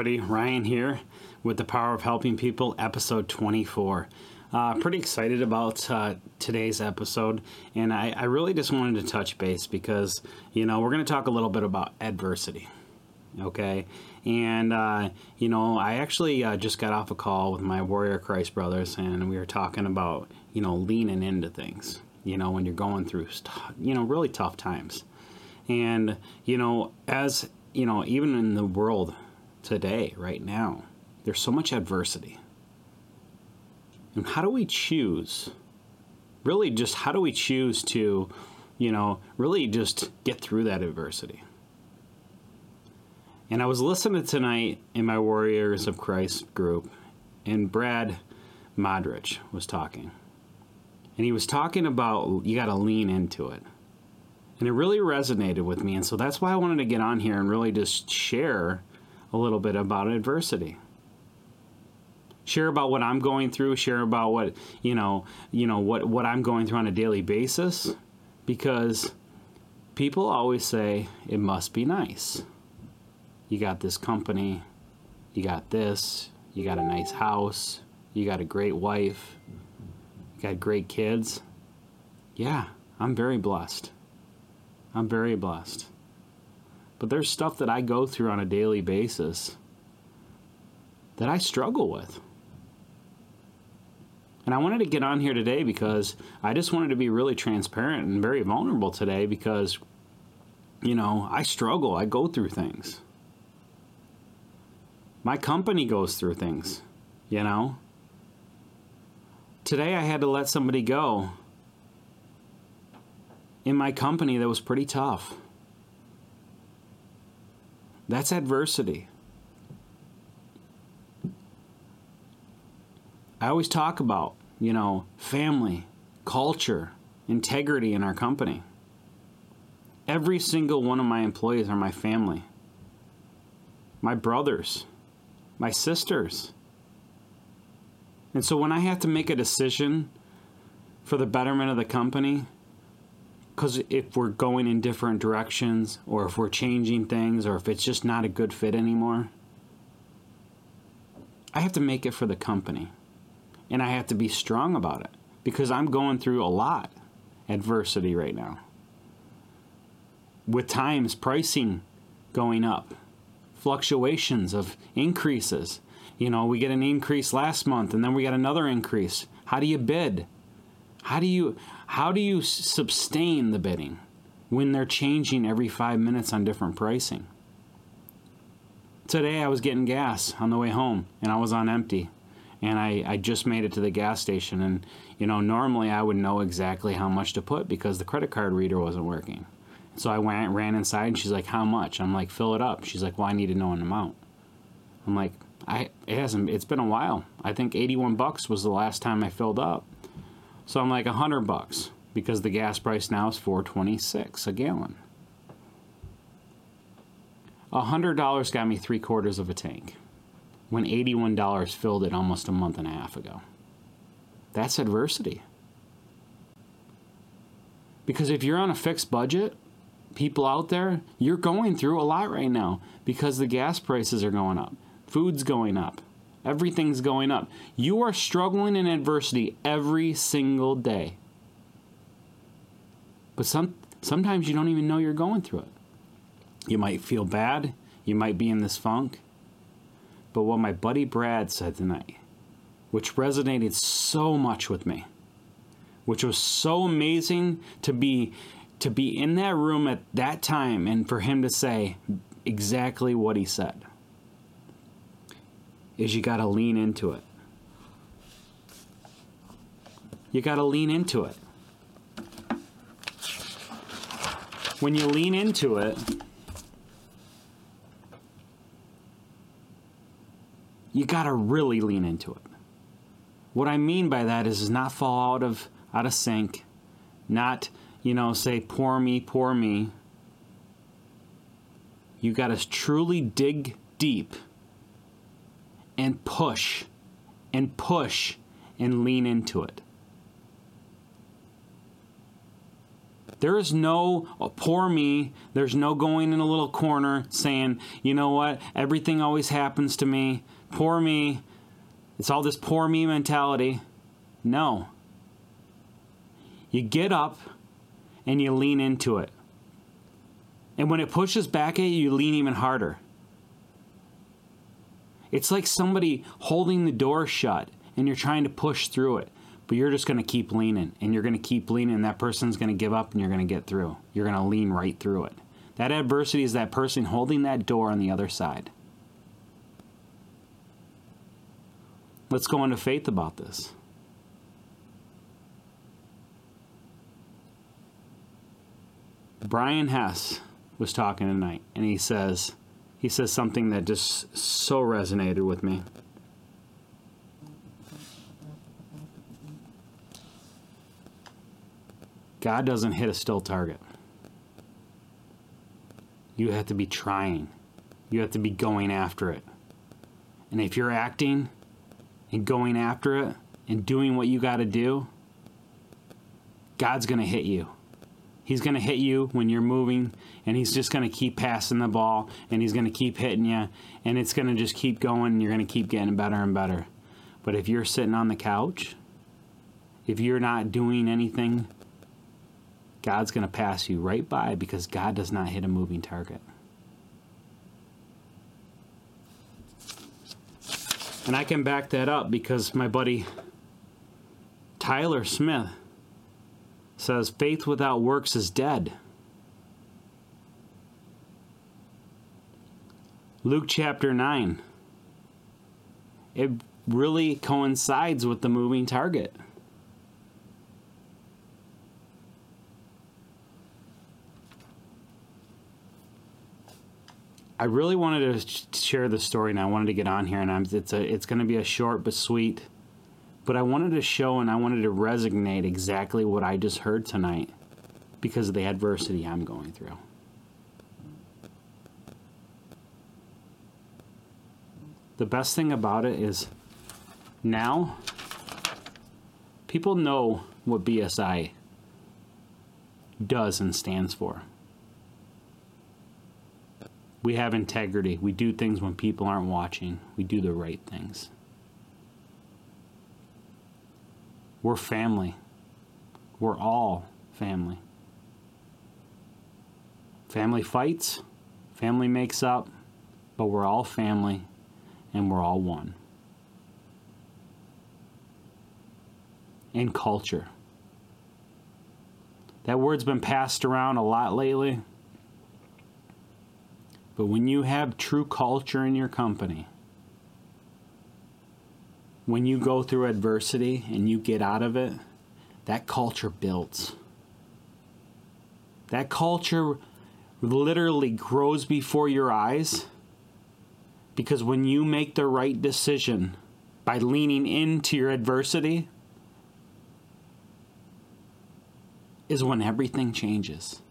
Everybody, Ryan here with the Power of Helping People, episode 24. Uh, pretty excited about uh, today's episode, and I, I really just wanted to touch base because, you know, we're going to talk a little bit about adversity, okay? And, uh, you know, I actually uh, just got off a call with my Warrior Christ brothers, and we were talking about, you know, leaning into things, you know, when you're going through, you know, really tough times. And, you know, as, you know, even in the world today, right now, there's so much adversity. And how do we choose? Really, just how do we choose to, you know, really just get through that adversity? And I was listening tonight in my Warriors of Christ group, and Brad Modrich was talking. And he was talking about you got to lean into it. And it really resonated with me. And so that's why I wanted to get on here and really just share a little bit about adversity share about what I'm going through, share about what you know, you know what what I'm going through on a daily basis, because people always say it must be nice. You got this company, you got this, you got a nice house, you got a great wife, you got great kids. Yeah, I'm very blessed. I'm very blessed. But there's stuff that I go through on a daily basis that I struggle with. And I wanted to get on here today because I just wanted to be really transparent and very vulnerable today because, you know, I struggle. I go through things. My company goes through things, you know. Today I had to let somebody go in my company that was pretty tough. That's adversity. I always talk about, you know, family, culture, integrity in our company. Every single one of my employees are my family. My brothers, my sisters. And so when I have to make a decision for the betterment of the company, because if we're going in different directions, or if we're changing things, or if it's just not a good fit anymore, I have to make it for the company and I have to be strong about it because I'm going through a lot adversity right now. With times pricing going up, fluctuations of increases. You know, we get an increase last month and then we get another increase. How do you bid? How do you how do you sustain the bidding when they're changing every 5 minutes on different pricing? Today I was getting gas on the way home and I was on empty and I, I just made it to the gas station and you know normally i would know exactly how much to put because the credit card reader wasn't working. So i went ran inside and she's like how much? I'm like fill it up. She's like well i need to know an amount. I'm like i it hasn't it's been a while. I think 81 bucks was the last time i filled up so i'm like a 100 bucks because the gas price now is 426 a gallon A $100 got me three quarters of a tank when $81 filled it almost a month and a half ago. That's adversity. Because if you're on a fixed budget, people out there, you're going through a lot right now because the gas prices are going up, food's going up, everything's going up. You are struggling in adversity every single day. But some sometimes you don't even know you're going through it. You might feel bad, you might be in this funk, but what my buddy Brad said tonight, which resonated so much with me, which was so amazing to be to be in that room at that time and for him to say exactly what he said is you got to lean into it. You got to lean into it. When you lean into it, you got to really lean into it. What I mean by that is, is not fall out of out of sync, not you know say poor me, poor me. You got to truly dig deep and push and push and lean into it. There is no oh, poor me. There's no going in a little corner saying, you know what, everything always happens to me. Poor me. It's all this poor me mentality. No. You get up and you lean into it. And when it pushes back at you, you lean even harder. It's like somebody holding the door shut and you're trying to push through it, but you're just going to keep leaning and you're going to keep leaning. And that person's going to give up and you're going to get through. You're going to lean right through it. That adversity is that person holding that door on the other side. Let's go into faith about this. Brian Hess was talking tonight, and he says, he says something that just so resonated with me. God doesn't hit a still target. You have to be trying. You have to be going after it. And if you're acting and going after it and doing what you got to do, God's going to hit you. He's going to hit you when you're moving, and he's just going to keep passing the ball, and he's going to keep hitting you, and it's going to just keep going, and you're going to keep getting better and better. But if you're sitting on the couch, if you're not doing anything, God's going to pass you right by because God does not hit a moving target. And I can back that up because my buddy Tyler Smith says faith without works is dead. Luke chapter 9. It really coincides with the moving target. I really wanted to share the story, and I wanted to get on here, and I'm, it's a it's going to be a short but sweet but I wanted to show and I wanted to resonate exactly what I just heard tonight because of the adversity I'm going through. The best thing about it is now people know what BSI does and stands for. We have integrity. We do things when people aren't watching. We do the right things. We're family. We're all family. Family fights, family makes up, but we're all family and we're all one. And culture. That word's been passed around a lot lately. But when you have true culture in your company, when you go through adversity and you get out of it, that culture builds. That culture literally grows before your eyes because when you make the right decision by leaning into your adversity, is when everything changes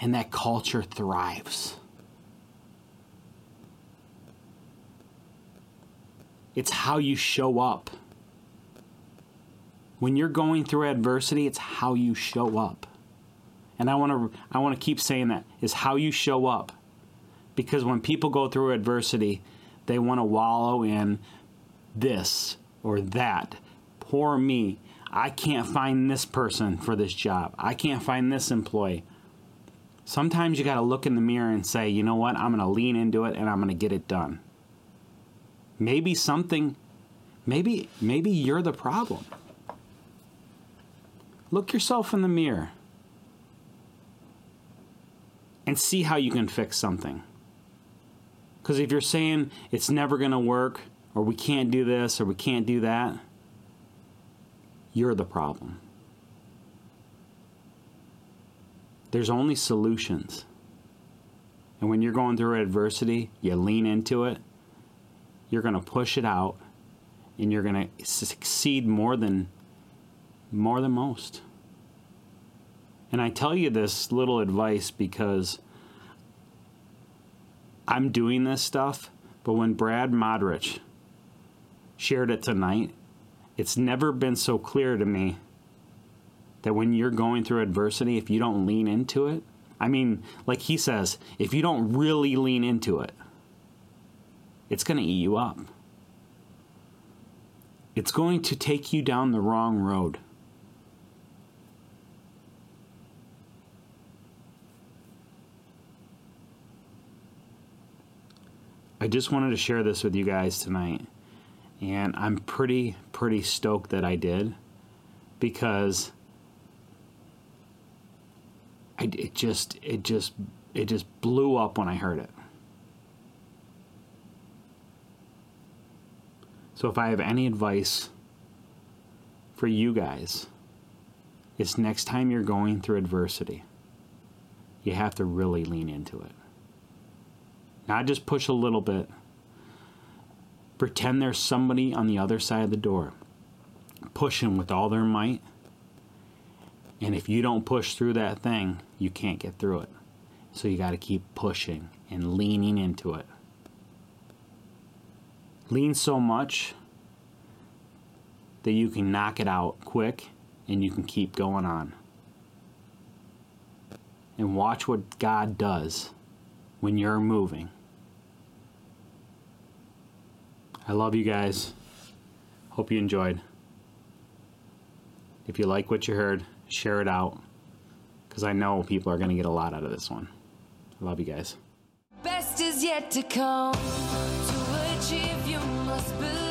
and that culture thrives. It's how you show up. When you're going through adversity, it's how you show up. And I want to I want to keep saying that is how you show up. Because when people go through adversity, they want to wallow in this or that. Poor me. I can't find this person for this job. I can't find this employee. Sometimes you got to look in the mirror and say, you know what? I'm going to lean into it and I'm going to get it done. Maybe something, maybe, maybe you're the problem. Look yourself in the mirror and see how you can fix something. Because if you're saying it's never going to work, or we can't do this, or we can't do that, you're the problem. There's only solutions. And when you're going through adversity, you lean into it you're going to push it out and you're going to succeed more than more than most. And I tell you this little advice because I'm doing this stuff, but when Brad Modrich shared it tonight, it's never been so clear to me that when you're going through adversity, if you don't lean into it, I mean, like he says, if you don't really lean into it, it's going to eat you up. It's going to take you down the wrong road. I just wanted to share this with you guys tonight. And I'm pretty, pretty stoked that I did because I, it just, it just, it just blew up when I heard it. So if I have any advice for you guys, it's next time you're going through adversity, you have to really lean into it. Not just push a little bit. Pretend there's somebody on the other side of the door. Push them with all their might. And if you don't push through that thing, you can't get through it. So you got to keep pushing and leaning into it. Lean so much that you can knock it out quick and you can keep going on. And watch what God does when you're moving. I love you guys. Hope you enjoyed. If you like what you heard, share it out because I know people are going to get a lot out of this one. I love you guys. Best is yet to come. Achieve, believe.